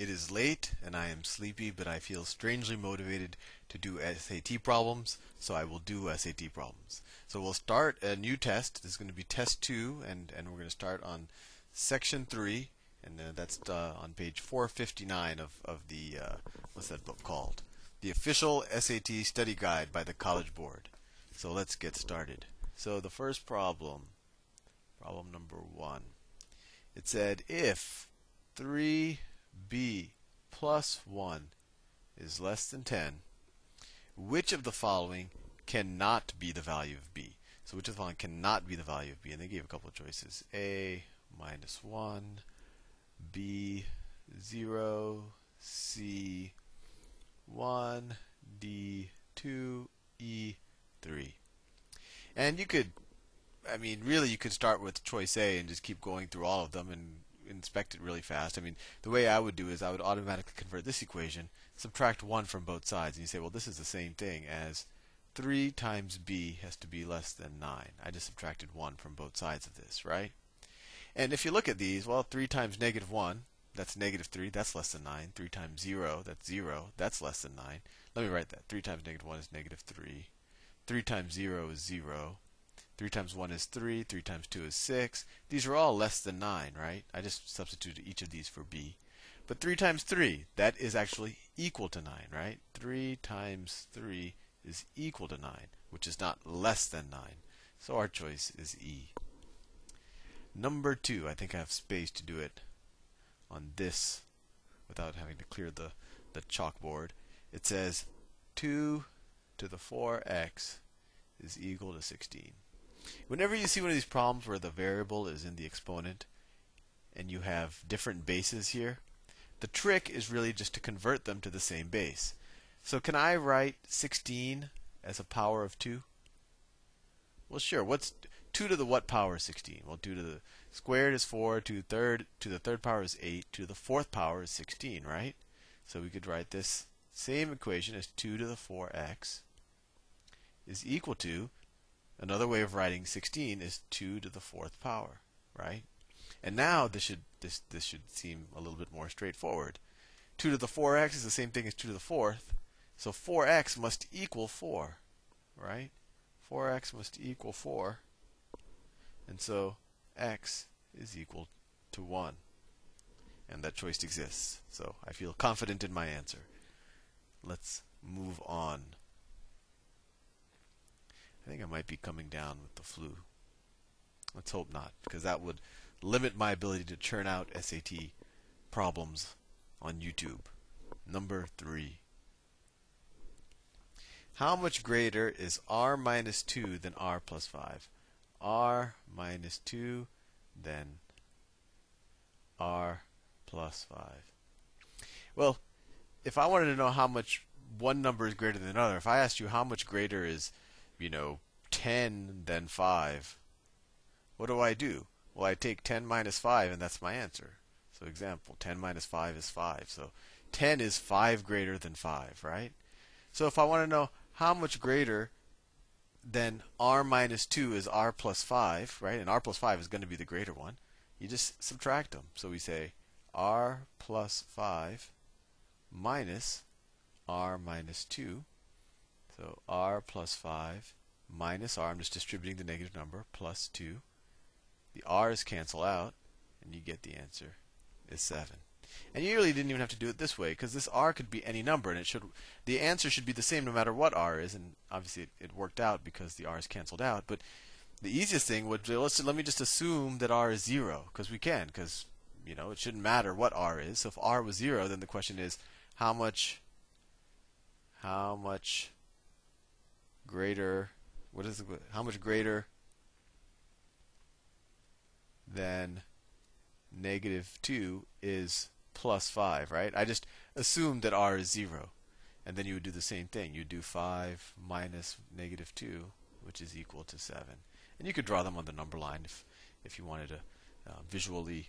It is late and I am sleepy, but I feel strangely motivated to do SAT problems, so I will do SAT problems. So we'll start a new test. This is going to be test 2 and and we're going to start on section 3 and uh, that's uh, on page 459 of of the uh, what's that book called? The official SAT study guide by the College Board. So let's get started. So the first problem, problem number 1. It said if 3 b plus 1 is less than 10, which of the following cannot be the value of b? So which of the following cannot be the value of b? And they gave a couple of choices. A minus 1, B 0, C 1, D 2, E 3. And you could, I mean, really, you could start with choice A and just keep going through all of them and inspect it really fast. I mean, the way I would do is I would automatically convert this equation, subtract 1 from both sides, and you say, well, this is the same thing as 3 times b has to be less than 9. I just subtracted 1 from both sides of this, right? And if you look at these, well, 3 times negative 1, that's negative 3, that's less than 9. 3 times 0, that's 0, that's less than 9. Let me write that. 3 times negative 1 is negative 3. 3 times 0 is 0. 3 times 1 is 3. 3 times 2 is 6. These are all less than 9, right? I just substituted each of these for b. But 3 times 3, that is actually equal to 9, right? 3 times 3 is equal to 9, which is not less than 9. So our choice is E. Number 2, I think I have space to do it on this without having to clear the, the chalkboard. It says 2 to the 4x is equal to 16. Whenever you see one of these problems where the variable is in the exponent and you have different bases here, the trick is really just to convert them to the same base. So can I write 16 as a power of 2? Well, sure. What's 2 to the what power is 16? Well, 2 to the squared is 4, 2 to the third, to the third power is 8, 2 to the fourth power is 16, right? So we could write this same equation as 2 to the 4x is equal to Another way of writing 16 is 2 to the fourth power, right? And now this should this this should seem a little bit more straightforward. 2 to the 4x is the same thing as 2 to the fourth. So 4x must equal 4, right? 4x must equal 4. And so x is equal to 1. And that choice exists. So I feel confident in my answer. Let's move on. I think I might be coming down with the flu. Let's hope not, because that would limit my ability to churn out SAT problems on YouTube. Number three. How much greater is r minus 2 than r plus 5? r minus 2 than r plus 5. Well, if I wanted to know how much one number is greater than another, if I asked you how much greater is you know, 10 than 5, what do I do? Well, I take 10 minus 5, and that's my answer. So, example 10 minus 5 is 5. So, 10 is 5 greater than 5, right? So, if I want to know how much greater than r minus 2 is r plus 5, right? And r plus 5 is going to be the greater one. You just subtract them. So, we say r plus 5 minus r minus 2 so r plus 5 minus r, I'm just distributing the negative number, plus 2. The r's cancel out, and you get the answer is 7. And you really didn't even have to do it this way, because this r could be any number, and it should the answer should be the same no matter what r is, and obviously it, it worked out because the r's canceled out. But the easiest thing would be let's let me just assume that r is 0, because we can, because you know it shouldn't matter what r is. So if r was 0, then the question is how much how much greater, what is how much greater than negative 2 is plus 5, right? I just assumed that r is 0. And then you would do the same thing. You'd do 5 minus negative 2, which is equal to 7. And you could draw them on the number line if, if you wanted to uh, visually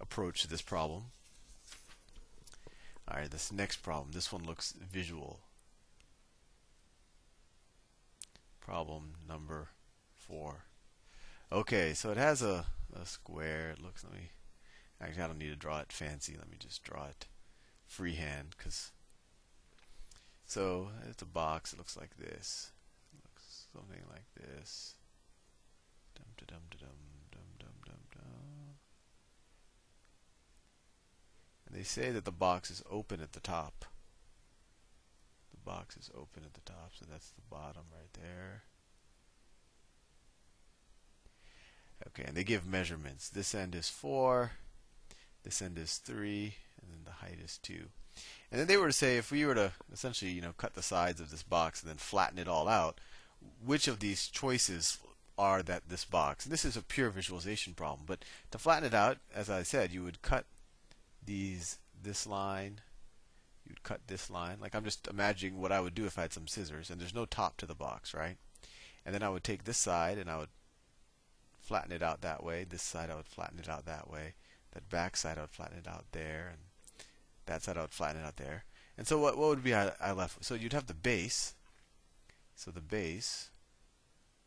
approach this problem. All right, this next problem, this one looks visual. Problem number four. Okay, so it has a, a square. It looks, let me, actually I don't need to draw it fancy. Let me just draw it freehand because so it's a box. It looks like this. It looks something like this. Dum dum dum dum dum dum dum. And they say that the box is open at the top. Box is open at the top, so that's the bottom right there. Okay, and they give measurements. This end is 4, this end is 3, and then the height is 2. And then they were to say if we were to essentially, you know, cut the sides of this box and then flatten it all out, which of these choices are that this box? And this is a pure visualization problem, but to flatten it out, as I said, you would cut these this line, you'd cut this line. Like I'm just imagining what I would do if I had some scissors and there's no top to the box, right? And then I would take this side and I would flatten it out that way. This side I would flatten it out that way. That back side I would flatten it out there, and that side I would flatten it out there. And so what what would be I, I left? So you'd have the base. So the base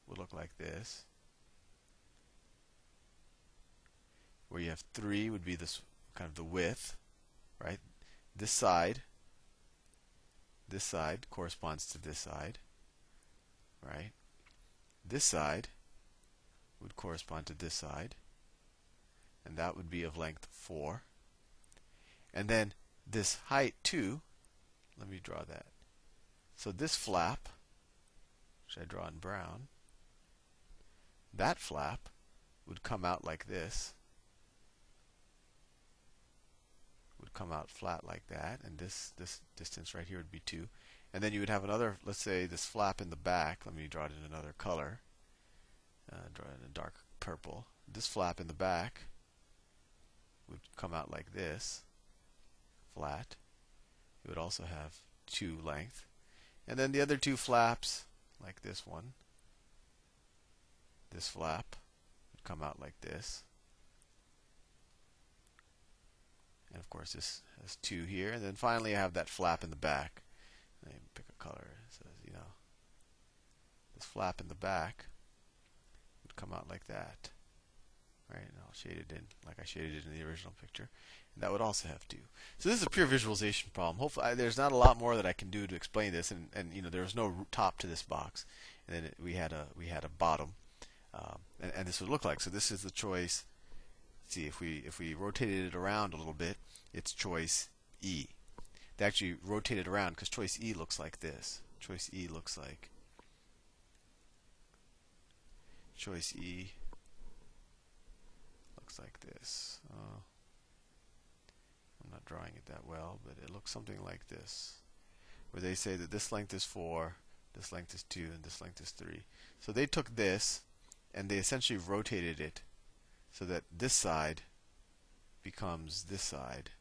would look like this, where you have three would be this kind of the width, right? This side, this side corresponds to this side, right? This side would correspond to this side, and that would be of length 4. And then this height 2, let me draw that. So this flap, which I draw in brown, that flap would come out like this. Come out flat like that, and this this distance right here would be 2. And then you would have another, let's say this flap in the back, let me draw it in another color uh, draw it in a dark purple. This flap in the back would come out like this, flat. It would also have two length. And then the other two flaps, like this one, this flap would come out like this. And of course this has two here. And then finally I have that flap in the back. Let me pick a color. So, you know, this flap in the back would come out like that. Right, and I'll shade it in like I shaded it in the original picture. And that would also have two. So this is a pure visualization problem. Hopefully, I, there's not a lot more that I can do to explain this. And, and you know, there was no top to this box, and then it, we had a we had a bottom, um, and, and this would look like. So this is the choice. See if we if we rotated it around a little bit, it's choice E. They actually rotated around because choice E looks like this. Choice E looks like choice E looks like this. Uh, I'm not drawing it that well, but it looks something like this, where they say that this length is 4, this length is 2, and this length is 3. So they took this and they essentially rotated it so that this side becomes this side,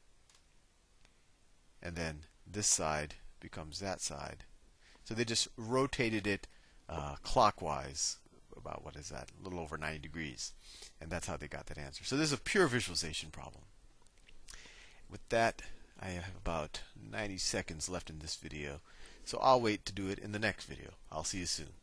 and then this side becomes that side. So they just rotated it uh, clockwise about what is that, a little over 90 degrees. And that's how they got that answer. So this is a pure visualization problem. With that, I have about 90 seconds left in this video. So I'll wait to do it in the next video. I'll see you soon.